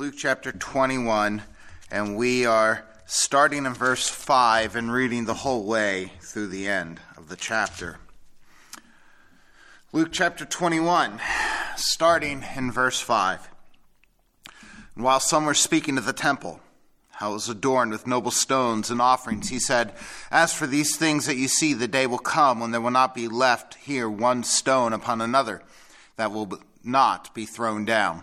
Luke chapter 21, and we are starting in verse 5 and reading the whole way through the end of the chapter. Luke chapter 21, starting in verse 5. And while some were speaking of the temple, how it was adorned with noble stones and offerings, he said, As for these things that you see, the day will come when there will not be left here one stone upon another that will not be thrown down.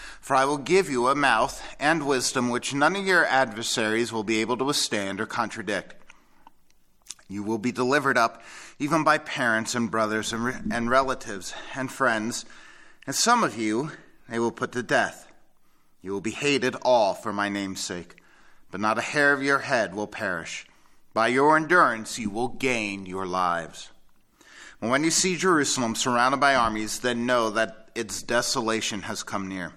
For I will give you a mouth and wisdom which none of your adversaries will be able to withstand or contradict. You will be delivered up even by parents and brothers and, re- and relatives and friends, and some of you they will put to death. You will be hated all for my name's sake, but not a hair of your head will perish. By your endurance you will gain your lives. When you see Jerusalem surrounded by armies, then know that its desolation has come near.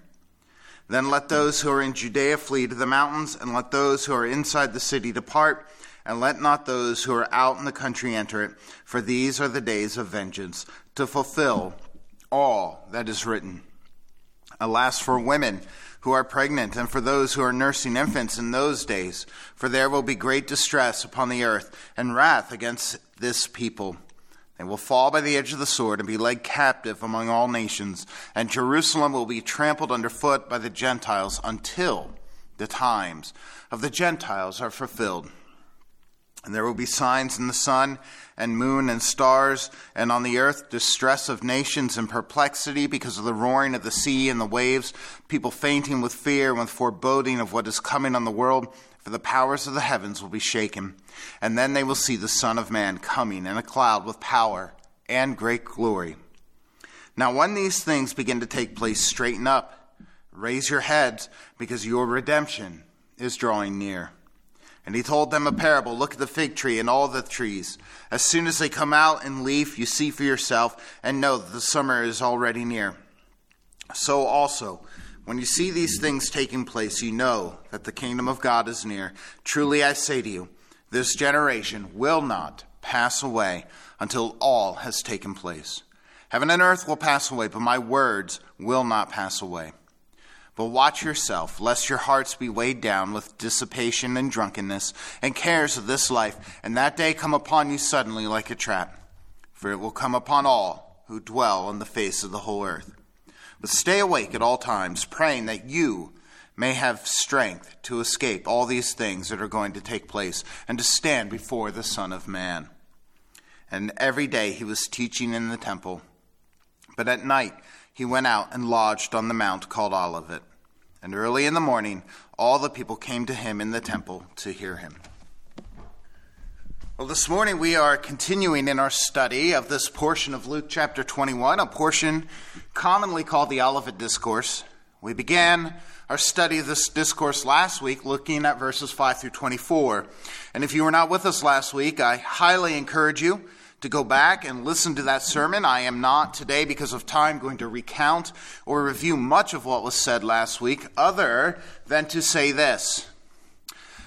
Then let those who are in Judea flee to the mountains, and let those who are inside the city depart, and let not those who are out in the country enter it, for these are the days of vengeance, to fulfill all that is written. Alas for women who are pregnant, and for those who are nursing infants in those days, for there will be great distress upon the earth, and wrath against this people they will fall by the edge of the sword and be led captive among all nations, and Jerusalem will be trampled underfoot by the Gentiles until the times of the Gentiles are fulfilled. And there will be signs in the sun and moon and stars, and on the earth distress of nations and perplexity because of the roaring of the sea and the waves, people fainting with fear and with foreboding of what is coming on the world for the powers of the heavens will be shaken, and then they will see the Son of Man coming in a cloud with power and great glory. Now, when these things begin to take place, straighten up, raise your heads, because your redemption is drawing near. And he told them a parable Look at the fig tree and all the trees. As soon as they come out in leaf, you see for yourself, and know that the summer is already near. So also, when you see these things taking place, you know that the kingdom of God is near. Truly I say to you, this generation will not pass away until all has taken place. Heaven and earth will pass away, but my words will not pass away. But watch yourself, lest your hearts be weighed down with dissipation and drunkenness and cares of this life, and that day come upon you suddenly like a trap. For it will come upon all who dwell on the face of the whole earth. But stay awake at all times, praying that you may have strength to escape all these things that are going to take place and to stand before the Son of Man. And every day he was teaching in the temple. But at night he went out and lodged on the mount called Olivet. And early in the morning all the people came to him in the temple to hear him. Well, this morning we are continuing in our study of this portion of Luke chapter 21, a portion commonly called the Olivet Discourse. We began our study of this discourse last week looking at verses 5 through 24. And if you were not with us last week, I highly encourage you to go back and listen to that sermon. I am not today, because of time, going to recount or review much of what was said last week, other than to say this.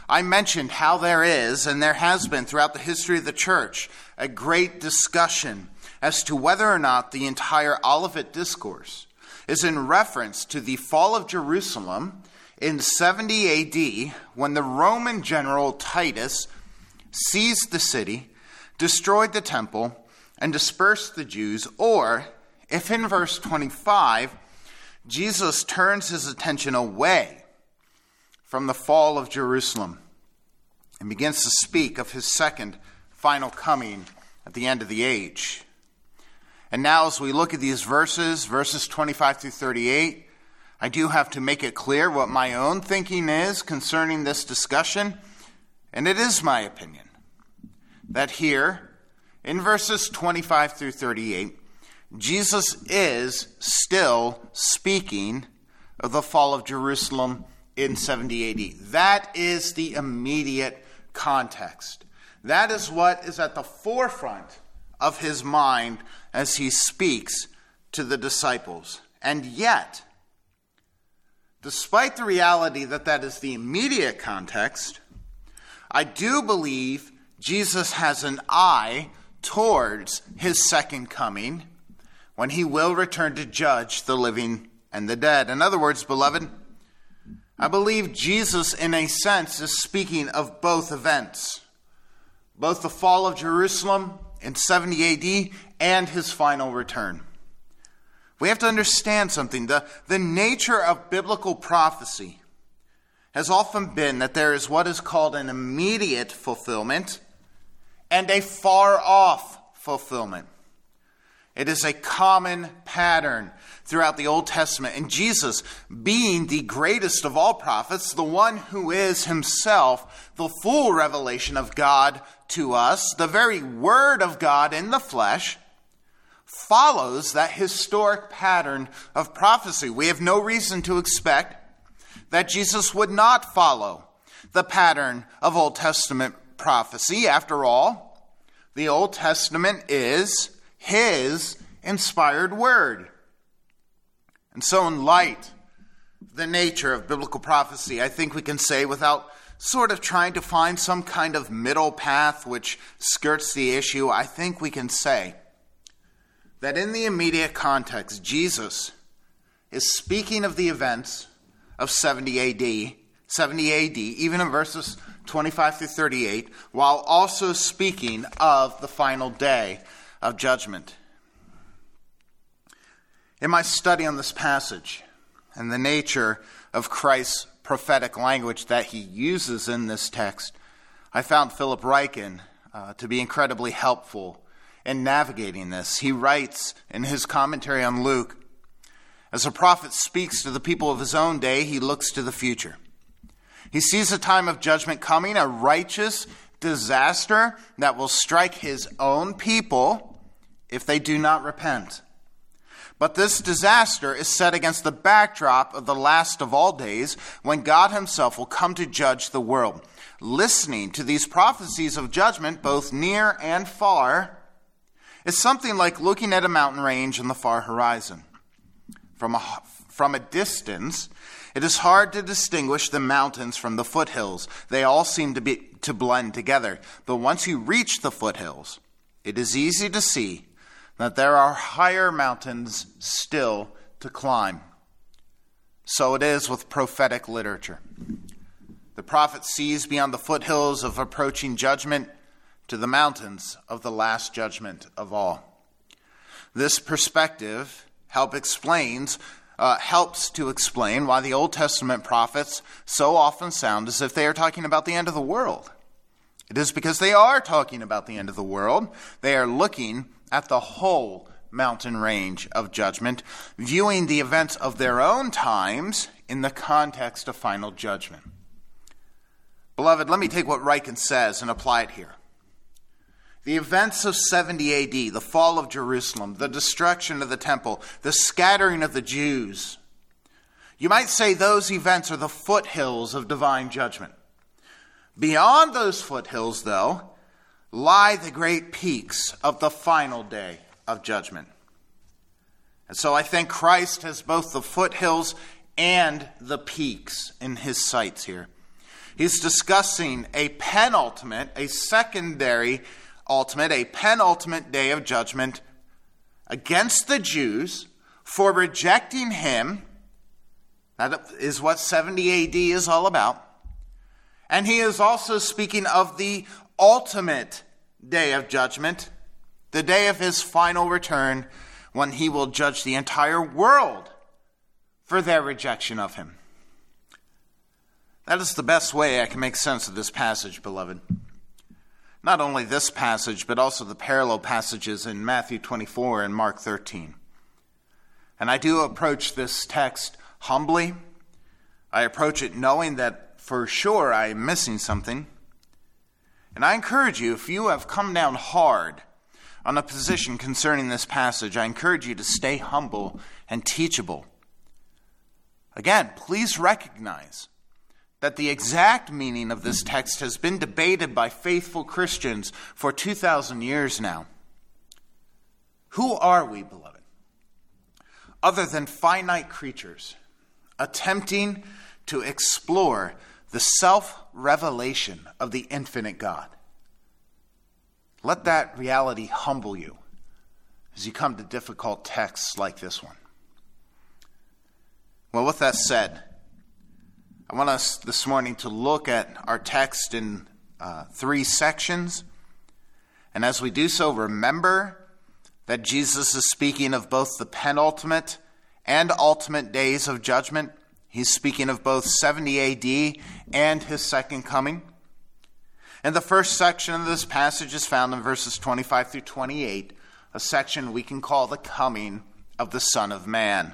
I mentioned how there is, and there has been throughout the history of the church, a great discussion as to whether or not the entire Olivet Discourse is in reference to the fall of Jerusalem in 70 AD when the Roman general Titus seized the city, destroyed the temple, and dispersed the Jews, or if in verse 25 Jesus turns his attention away from the fall of Jerusalem and begins to speak of his second final coming at the end of the age. And now, as we look at these verses, verses 25 through 38, I do have to make it clear what my own thinking is concerning this discussion, and it is my opinion that here, in verses 25 through 38, Jesus is still speaking of the fall of Jerusalem in 70 AD. That is the immediate context. That is what is at the forefront of his mind as he speaks to the disciples. And yet, despite the reality that that is the immediate context, I do believe Jesus has an eye towards his second coming when he will return to judge the living and the dead. In other words, beloved, I believe Jesus, in a sense, is speaking of both events both the fall of Jerusalem in 70 AD and his final return. We have to understand something. The, the nature of biblical prophecy has often been that there is what is called an immediate fulfillment and a far off fulfillment. It is a common pattern throughout the Old Testament. And Jesus, being the greatest of all prophets, the one who is himself the full revelation of God to us, the very Word of God in the flesh, follows that historic pattern of prophecy. We have no reason to expect that Jesus would not follow the pattern of Old Testament prophecy. After all, the Old Testament is his inspired word. And so, in light of the nature of biblical prophecy, I think we can say without sort of trying to find some kind of middle path which skirts the issue, I think we can say that in the immediate context, Jesus is speaking of the events of 70 AD, 70 AD, even in verses 25 through 38, while also speaking of the final day of judgment. In my study on this passage and the nature of Christ's prophetic language that he uses in this text, I found Philip Ryken uh, to be incredibly helpful in navigating this. He writes in his commentary on Luke As a prophet speaks to the people of his own day, he looks to the future. He sees a time of judgment coming, a righteous disaster that will strike his own people if they do not repent. But this disaster is set against the backdrop of the last of all days when God Himself will come to judge the world. Listening to these prophecies of judgment, both near and far, is something like looking at a mountain range in the far horizon. From a, from a distance, it is hard to distinguish the mountains from the foothills. They all seem to, be, to blend together. But once you reach the foothills, it is easy to see that there are higher mountains still to climb. So it is with prophetic literature. The prophet sees beyond the foothills of approaching judgment to the mountains of the last judgment of all. This perspective help explains uh, helps to explain why the Old Testament prophets so often sound as if they are talking about the end of the world. It is because they are talking about the end of the world. They are looking at the whole mountain range of judgment, viewing the events of their own times in the context of final judgment. Beloved, let me take what Ryken says and apply it here. The events of 70 AD, the fall of Jerusalem, the destruction of the temple, the scattering of the Jews, you might say those events are the foothills of divine judgment. Beyond those foothills, though, lie the great peaks of the final day of judgment. And so I think Christ has both the foothills and the peaks in his sights here. He's discussing a penultimate, a secondary ultimate, a penultimate day of judgment against the Jews for rejecting him. That is what 70 AD is all about. And he is also speaking of the ultimate day of judgment, the day of his final return, when he will judge the entire world for their rejection of him. That is the best way I can make sense of this passage, beloved. Not only this passage, but also the parallel passages in Matthew 24 and Mark 13. And I do approach this text humbly. I approach it knowing that for sure I am missing something. And I encourage you, if you have come down hard on a position concerning this passage, I encourage you to stay humble and teachable. Again, please recognize that the exact meaning of this text has been debated by faithful Christians for 2,000 years now. Who are we, beloved? Other than finite creatures attempting to explore the self revelation of the infinite God. Let that reality humble you as you come to difficult texts like this one. Well, with that said, I want us this morning to look at our text in uh, three sections. And as we do so, remember that Jesus is speaking of both the penultimate and ultimate days of judgment. He's speaking of both 70 AD and his second coming. And the first section of this passage is found in verses 25 through 28, a section we can call the coming of the Son of Man.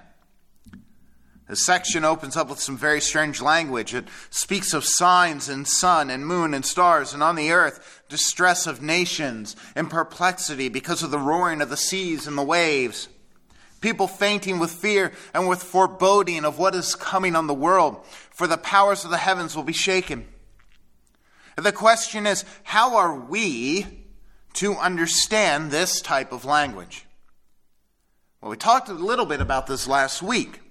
The section opens up with some very strange language. It speaks of signs and sun and moon and stars, and on the earth, distress of nations and perplexity because of the roaring of the seas and the waves. People fainting with fear and with foreboding of what is coming on the world, for the powers of the heavens will be shaken. The question is how are we to understand this type of language? Well, we talked a little bit about this last week.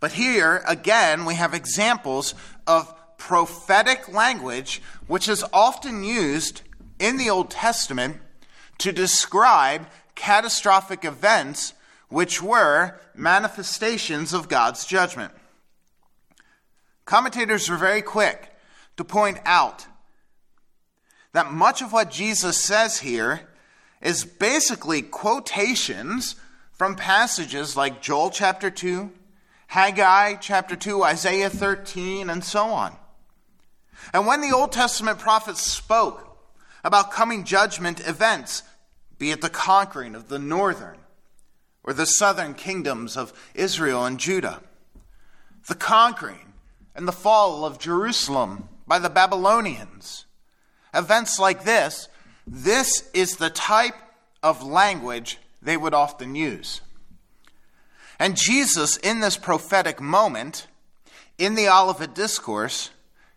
But here, again, we have examples of prophetic language, which is often used in the Old Testament to describe catastrophic events which were manifestations of God's judgment. Commentators were very quick to point out that much of what Jesus says here is basically quotations from passages like Joel chapter 2, Haggai chapter 2, Isaiah 13, and so on. And when the Old Testament prophets spoke about coming judgment events, be it the conquering of the northern or the southern kingdoms of Israel and Judah, the conquering and the fall of Jerusalem by the Babylonians, events like this, this is the type of language they would often use. And Jesus, in this prophetic moment, in the Olivet Discourse,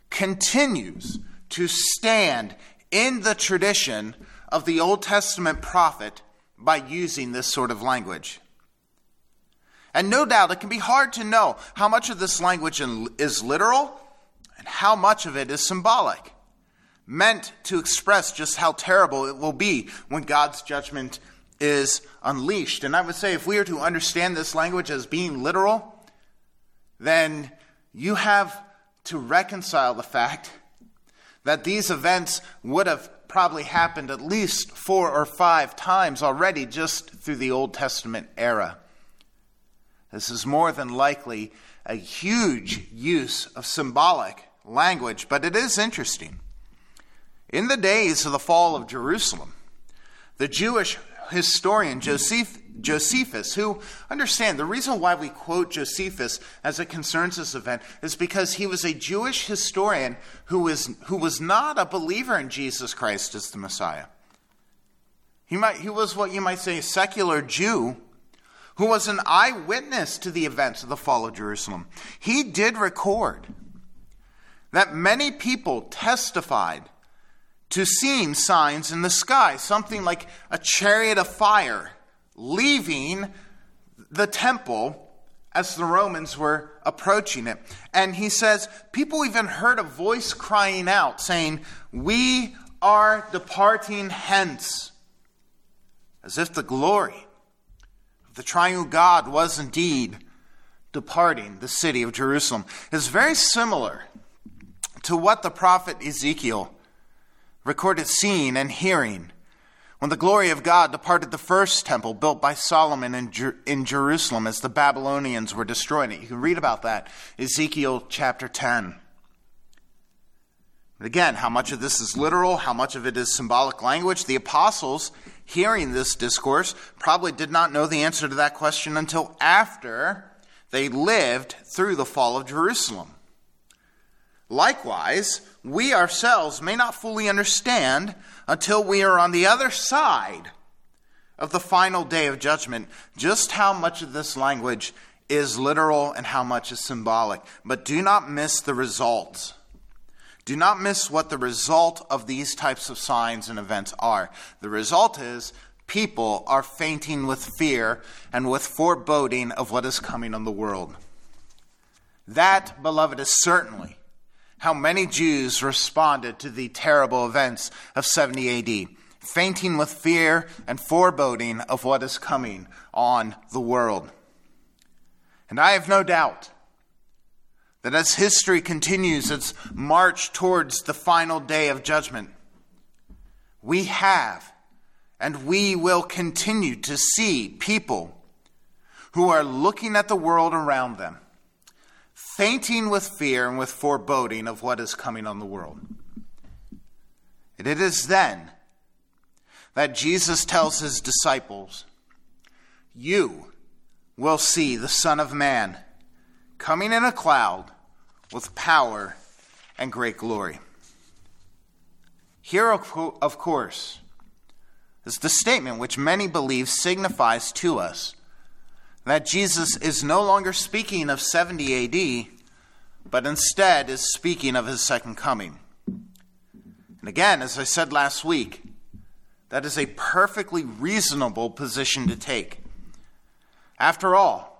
continues to stand in the tradition of the Old Testament prophet by using this sort of language. And no doubt it can be hard to know how much of this language is literal and how much of it is symbolic, meant to express just how terrible it will be when God's judgment is unleashed. And I would say if we are to understand this language as being literal, then you have to reconcile the fact that these events would have probably happened at least four or five times already just through the Old Testament era. This is more than likely a huge use of symbolic language, but it is interesting. In the days of the fall of Jerusalem, the Jewish historian Joseph, Josephus, who, understand, the reason why we quote Josephus as it concerns this event is because he was a Jewish historian who was, who was not a believer in Jesus Christ as the Messiah. He, might, he was what you might say a secular Jew who was an eyewitness to the events of the fall of Jerusalem. He did record that many people testified to seeing signs in the sky, something like a chariot of fire leaving the temple as the Romans were approaching it. And he says, people even heard a voice crying out, saying, We are departing hence. As if the glory of the triune God was indeed departing the city of Jerusalem. It's very similar to what the prophet Ezekiel recorded seeing and hearing when the glory of God departed the first temple built by Solomon in, Jer- in Jerusalem as the Babylonians were destroying it. You can read about that, Ezekiel chapter 10. Again, how much of this is literal, how much of it is symbolic language? The apostles, hearing this discourse, probably did not know the answer to that question until after they lived through the fall of Jerusalem. Likewise, we ourselves may not fully understand until we are on the other side of the final day of judgment just how much of this language is literal and how much is symbolic. But do not miss the results. Do not miss what the result of these types of signs and events are. The result is people are fainting with fear and with foreboding of what is coming on the world. That, beloved, is certainly how many Jews responded to the terrible events of 70 AD, fainting with fear and foreboding of what is coming on the world. And I have no doubt that as history continues its march towards the final day of judgment, we have and we will continue to see people who are looking at the world around them fainting with fear and with foreboding of what is coming on the world. And it is then that Jesus tells his disciples, You will see the Son of Man coming in a cloud with power and great glory. Here, of course, is the statement which many believe signifies to us that Jesus is no longer speaking of 70 AD, but instead is speaking of his second coming. And again, as I said last week, that is a perfectly reasonable position to take. After all,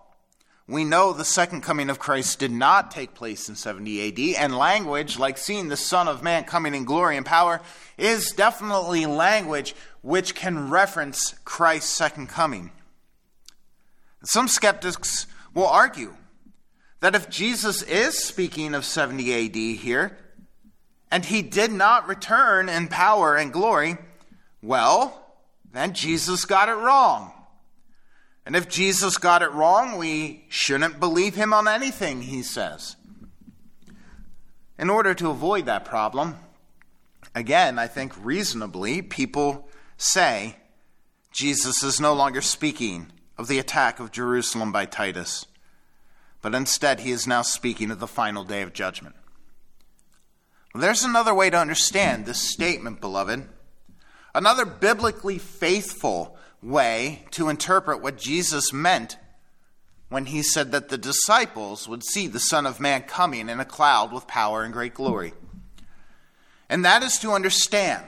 we know the second coming of Christ did not take place in 70 AD, and language like seeing the Son of Man coming in glory and power is definitely language which can reference Christ's second coming. Some skeptics will argue that if Jesus is speaking of 70 AD here, and he did not return in power and glory, well, then Jesus got it wrong. And if Jesus got it wrong, we shouldn't believe him on anything he says. In order to avoid that problem, again, I think reasonably, people say Jesus is no longer speaking of the attack of Jerusalem by Titus, but instead he is now speaking of the final day of judgment. there's another way to understand this statement, beloved. Another biblically faithful way to interpret what Jesus meant when he said that the disciples would see the Son of Man coming in a cloud with power and great glory. And that is to understand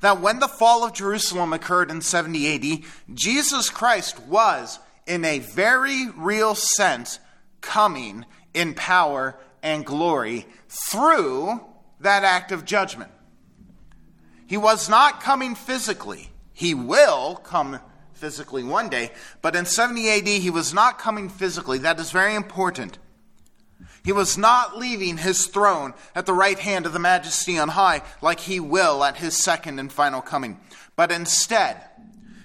that when the fall of Jerusalem occurred in 70 AD, Jesus Christ was, in a very real sense, coming in power and glory through that act of judgment. He was not coming physically. He will come physically one day, but in 70 AD, he was not coming physically. That is very important. He was not leaving his throne at the right hand of the majesty on high like he will at his second and final coming. But instead,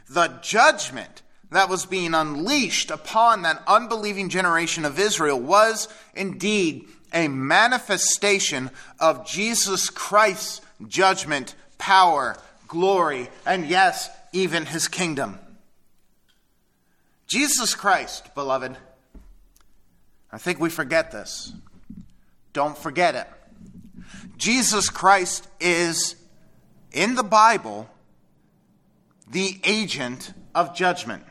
the judgment that was being unleashed upon that unbelieving generation of Israel was indeed a manifestation of Jesus Christ's judgment, power, glory, and yes, even his kingdom. Jesus Christ, beloved, I think we forget this. Don't forget it. Jesus Christ is, in the Bible, the agent of judgment.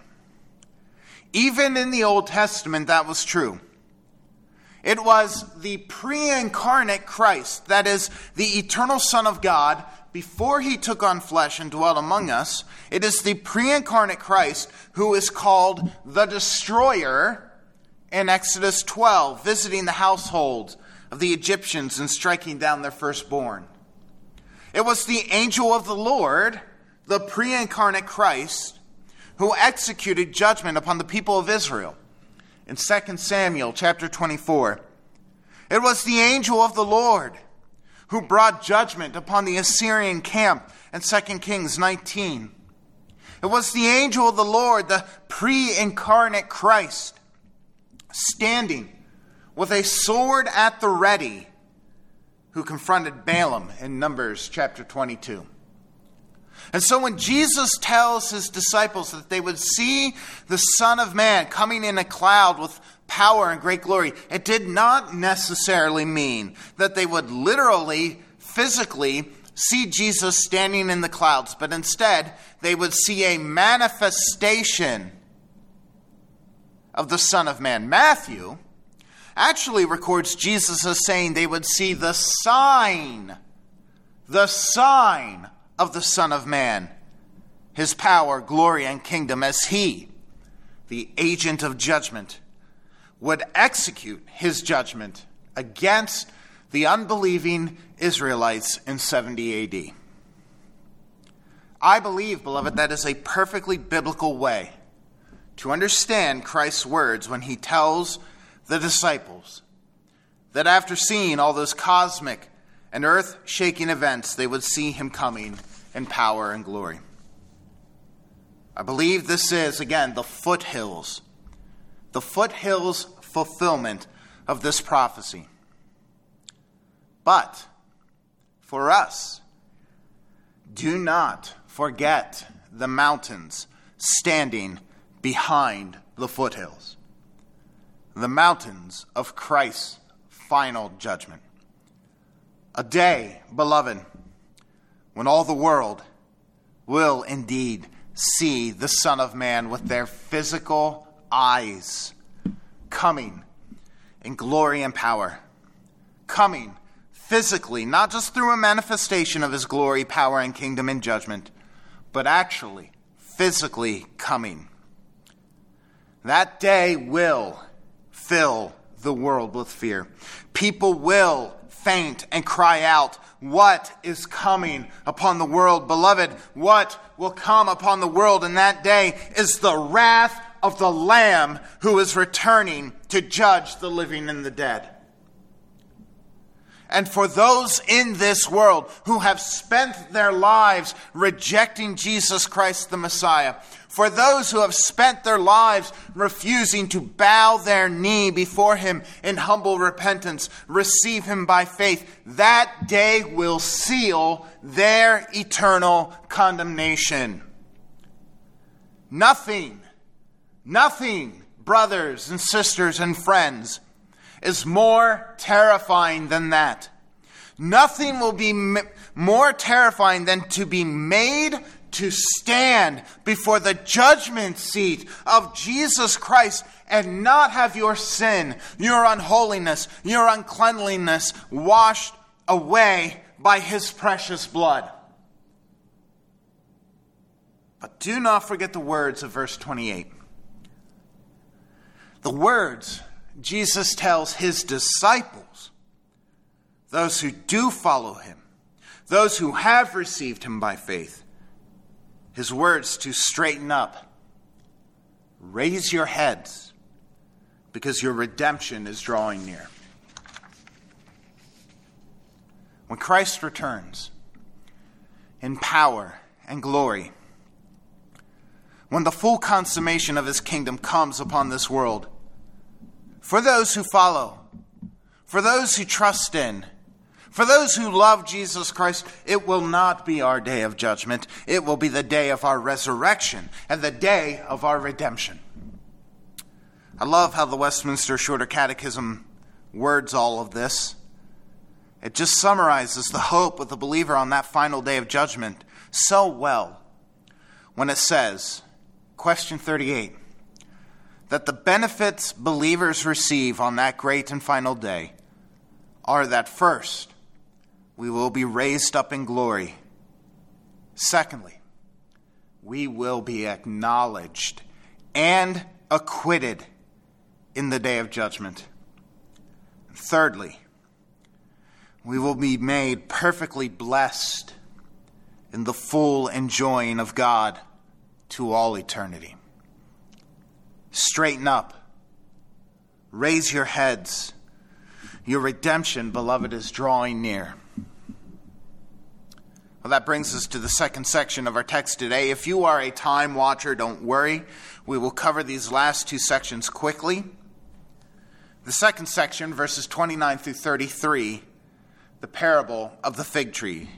Even in the Old Testament, that was true. It was the pre incarnate Christ, that is, the eternal Son of God, before he took on flesh and dwelt among us. It is the pre incarnate Christ who is called the destroyer in Exodus 12, visiting the households of the Egyptians and striking down their firstborn. It was the angel of the Lord, the pre incarnate Christ, who executed judgment upon the people of Israel in 2 Samuel chapter 24. It was the angel of the Lord who brought judgment upon the Assyrian camp in 2 Kings 19. It was the angel of the Lord, the pre incarnate Christ, standing with a sword at the ready who confronted Balaam in Numbers chapter 22. And so when Jesus tells his disciples that they would see the Son of Man coming in a cloud with power and great glory, it did not necessarily mean that they would literally, physically see Jesus standing in the clouds, but instead they would see a manifestation of the Son of Man. Matthew actually records Jesus as saying they would see the sign, the sign of the Son of Man, his power, glory, and kingdom, as he, the agent of judgment, would execute his judgment against the unbelieving Israelites in 70 AD. I believe, beloved, that is a perfectly biblical way to understand Christ's words when he tells the disciples that after seeing all those cosmic and earth shaking events, they would see him coming in power and glory. I believe this is, again, the foothills, the foothills fulfillment of this prophecy. But for us, do not forget the mountains standing behind the foothills, the mountains of Christ's final judgment. A day, beloved, when all the world will indeed see the Son of Man with their physical eyes coming in glory and power, coming physically, not just through a manifestation of his glory, power, and kingdom and judgment, but actually physically coming. That day will fill the world with fear. People will faint and cry out, What is coming upon the world? Beloved, what will come upon the world in that day is the wrath of the Lamb who is returning to judge the living and the dead. And for those in this world who have spent their lives rejecting Jesus Christ the Messiah, for those who have spent their lives refusing to bow their knee before Him in humble repentance, receive Him by faith, that day will seal their eternal condemnation. Nothing, nothing, brothers and sisters and friends, is more terrifying than that. Nothing will be more terrifying than to be made to stand before the judgment seat of Jesus Christ and not have your sin, your unholiness, your uncleanliness washed away by his precious blood. But do not forget the words of verse 28. The words Jesus tells his disciples, those who do follow him, those who have received him by faith, his words to straighten up. Raise your heads because your redemption is drawing near. When Christ returns in power and glory, when the full consummation of his kingdom comes upon this world, for those who follow, for those who trust in, for those who love Jesus Christ, it will not be our day of judgment. It will be the day of our resurrection and the day of our redemption. I love how the Westminster Shorter Catechism words all of this. It just summarizes the hope of the believer on that final day of judgment so well when it says, question 38, that the benefits believers receive on that great and final day are that first, we will be raised up in glory. Secondly, we will be acknowledged and acquitted in the day of judgment. Thirdly, we will be made perfectly blessed in the full enjoying of God to all eternity. Straighten up, raise your heads. Your redemption, beloved, is drawing near. Well, that brings us to the second section of our text today. If you are a time watcher, don't worry. We will cover these last two sections quickly. The second section, verses 29 through 33, the parable of the fig tree.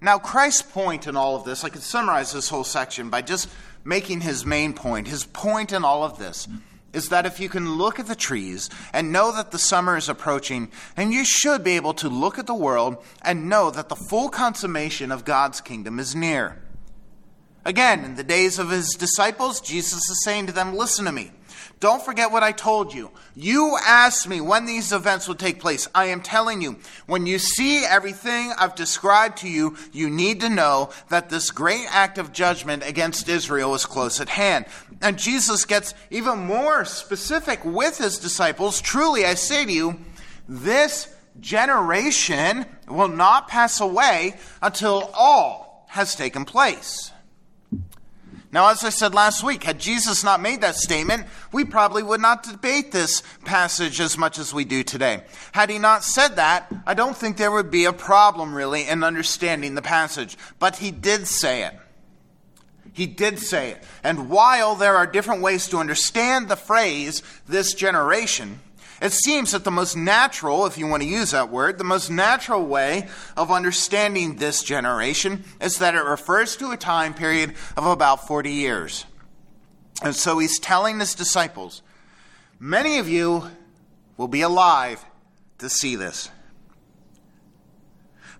Now, Christ's point in all of this, I could summarize this whole section by just making his main point. His point in all of this is that if you can look at the trees and know that the summer is approaching, and you should be able to look at the world and know that the full consummation of God's kingdom is near. Again, in the days of his disciples, Jesus is saying to them, Listen to me. Don't forget what I told you. You asked me when these events would take place. I am telling you, when you see everything I've described to you, you need to know that this great act of judgment against Israel is close at hand. And Jesus gets even more specific with his disciples. Truly, I say to you, this generation will not pass away until all has taken place. Now, as I said last week, had Jesus not made that statement, we probably would not debate this passage as much as we do today. Had he not said that, I don't think there would be a problem really in understanding the passage. But he did say it. He did say it. And while there are different ways to understand the phrase, this generation, it seems that the most natural, if you want to use that word, the most natural way of understanding this generation is that it refers to a time period of about 40 years. And so he's telling his disciples, many of you will be alive to see this.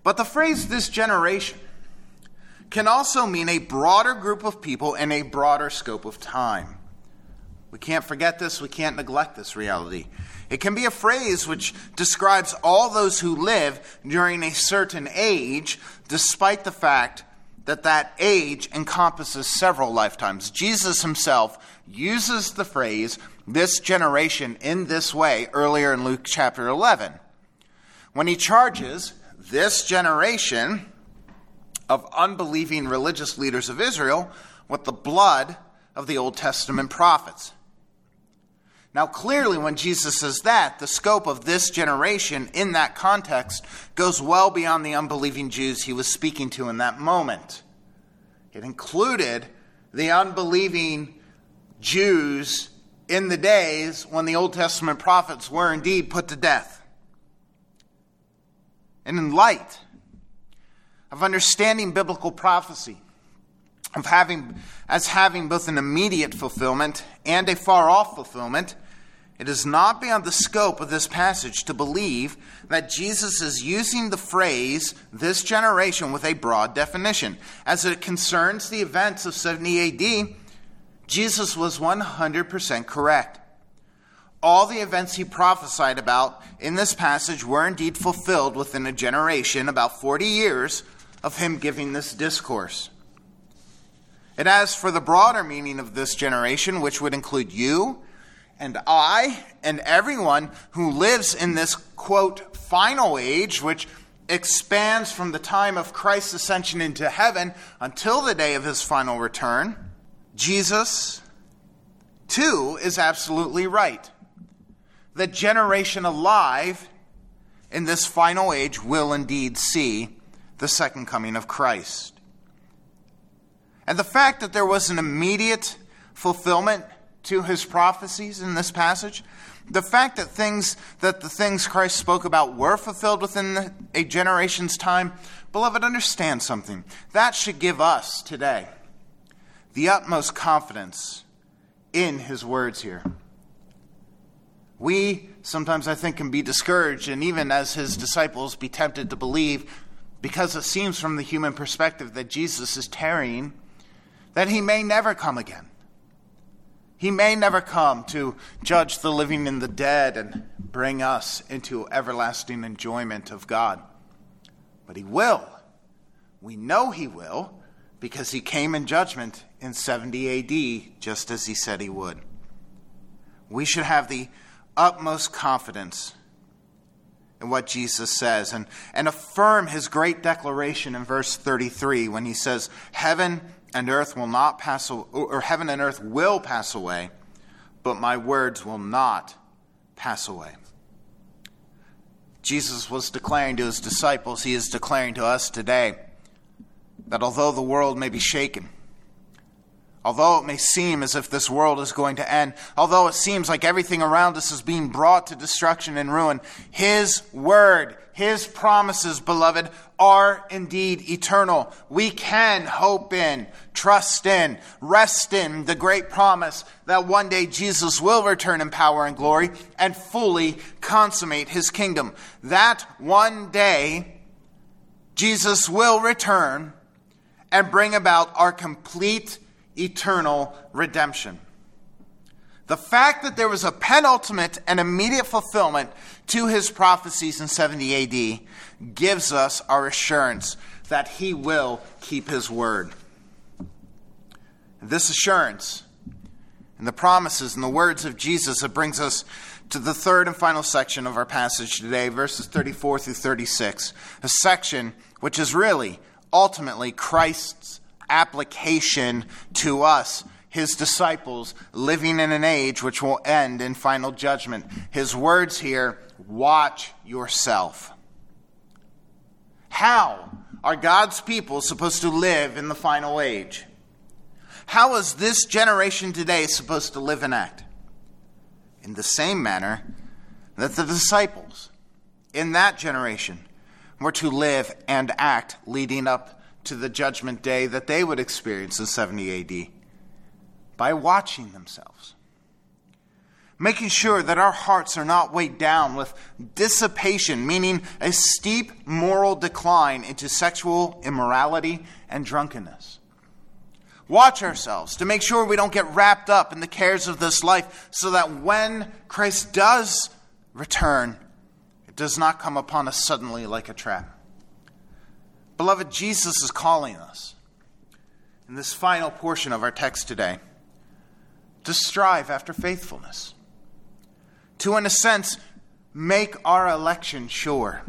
But the phrase this generation can also mean a broader group of people in a broader scope of time. We can't forget this, we can't neglect this reality. It can be a phrase which describes all those who live during a certain age, despite the fact that that age encompasses several lifetimes. Jesus himself uses the phrase this generation in this way earlier in Luke chapter 11 when he charges this generation of unbelieving religious leaders of Israel with the blood of the Old Testament prophets. Now, clearly, when Jesus says that, the scope of this generation in that context goes well beyond the unbelieving Jews he was speaking to in that moment. It included the unbelieving Jews in the days when the Old Testament prophets were indeed put to death. And in light of understanding biblical prophecy, of having as having both an immediate fulfillment and a far off fulfillment, it is not beyond the scope of this passage to believe that Jesus is using the phrase this generation with a broad definition. As it concerns the events of 70 AD, Jesus was 100% correct. All the events he prophesied about in this passage were indeed fulfilled within a generation, about 40 years of him giving this discourse. And as for the broader meaning of this generation, which would include you and I and everyone who lives in this quote final age, which expands from the time of Christ's ascension into heaven until the day of his final return, Jesus, too, is absolutely right. The generation alive in this final age will indeed see the second coming of Christ. And the fact that there was an immediate fulfillment to his prophecies in this passage, the fact that things that the things Christ spoke about were fulfilled within a generation's time, beloved, understand something. That should give us today the utmost confidence in his words here. We sometimes, I think, can be discouraged, and even as his disciples, be tempted to believe, because it seems from the human perspective that Jesus is tarrying that he may never come again. He may never come to judge the living and the dead and bring us into everlasting enjoyment of God. But he will. We know he will because he came in judgment in 70 AD just as he said he would. We should have the utmost confidence in what Jesus says and, and affirm his great declaration in verse 33 when he says, Heaven and earth will not pass or heaven and earth will pass away, but my words will not pass away. Jesus was declaring to his disciples, he is declaring to us today that although the world may be shaken, Although it may seem as if this world is going to end, although it seems like everything around us is being brought to destruction and ruin, His word, His promises, beloved, are indeed eternal. We can hope in, trust in, rest in the great promise that one day Jesus will return in power and glory and fully consummate His kingdom. That one day, Jesus will return and bring about our complete eternal redemption. The fact that there was a penultimate and immediate fulfillment to his prophecies in 70 AD gives us our assurance that he will keep his word. This assurance and the promises and the words of Jesus that brings us to the third and final section of our passage today, verses 34 through 36, a section which is really ultimately Christ's application to us, his disciples, living in an age which will end in final judgment. His words here watch yourself. How are God's people supposed to live in the final age? How is this generation today supposed to live and act? In the same manner that the disciples in that generation were to live and act leading up to the judgment day that they would experience in 70 AD by watching themselves. Making sure that our hearts are not weighed down with dissipation, meaning a steep moral decline into sexual immorality and drunkenness. Watch ourselves to make sure we don't get wrapped up in the cares of this life so that when Christ does return, it does not come upon us suddenly like a trap. Beloved, Jesus is calling us in this final portion of our text today to strive after faithfulness, to, in a sense, make our election sure,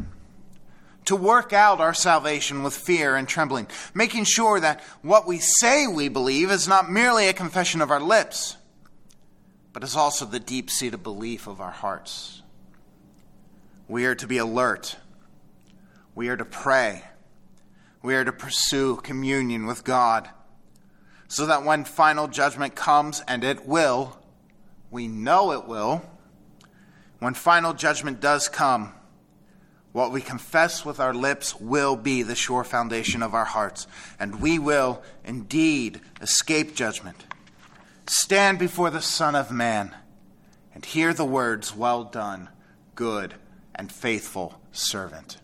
to work out our salvation with fear and trembling, making sure that what we say we believe is not merely a confession of our lips, but is also the deep seated belief of our hearts. We are to be alert. We are to pray. We are to pursue communion with God so that when final judgment comes, and it will, we know it will, when final judgment does come, what we confess with our lips will be the sure foundation of our hearts, and we will indeed escape judgment. Stand before the Son of Man and hear the words, Well done, good and faithful servant.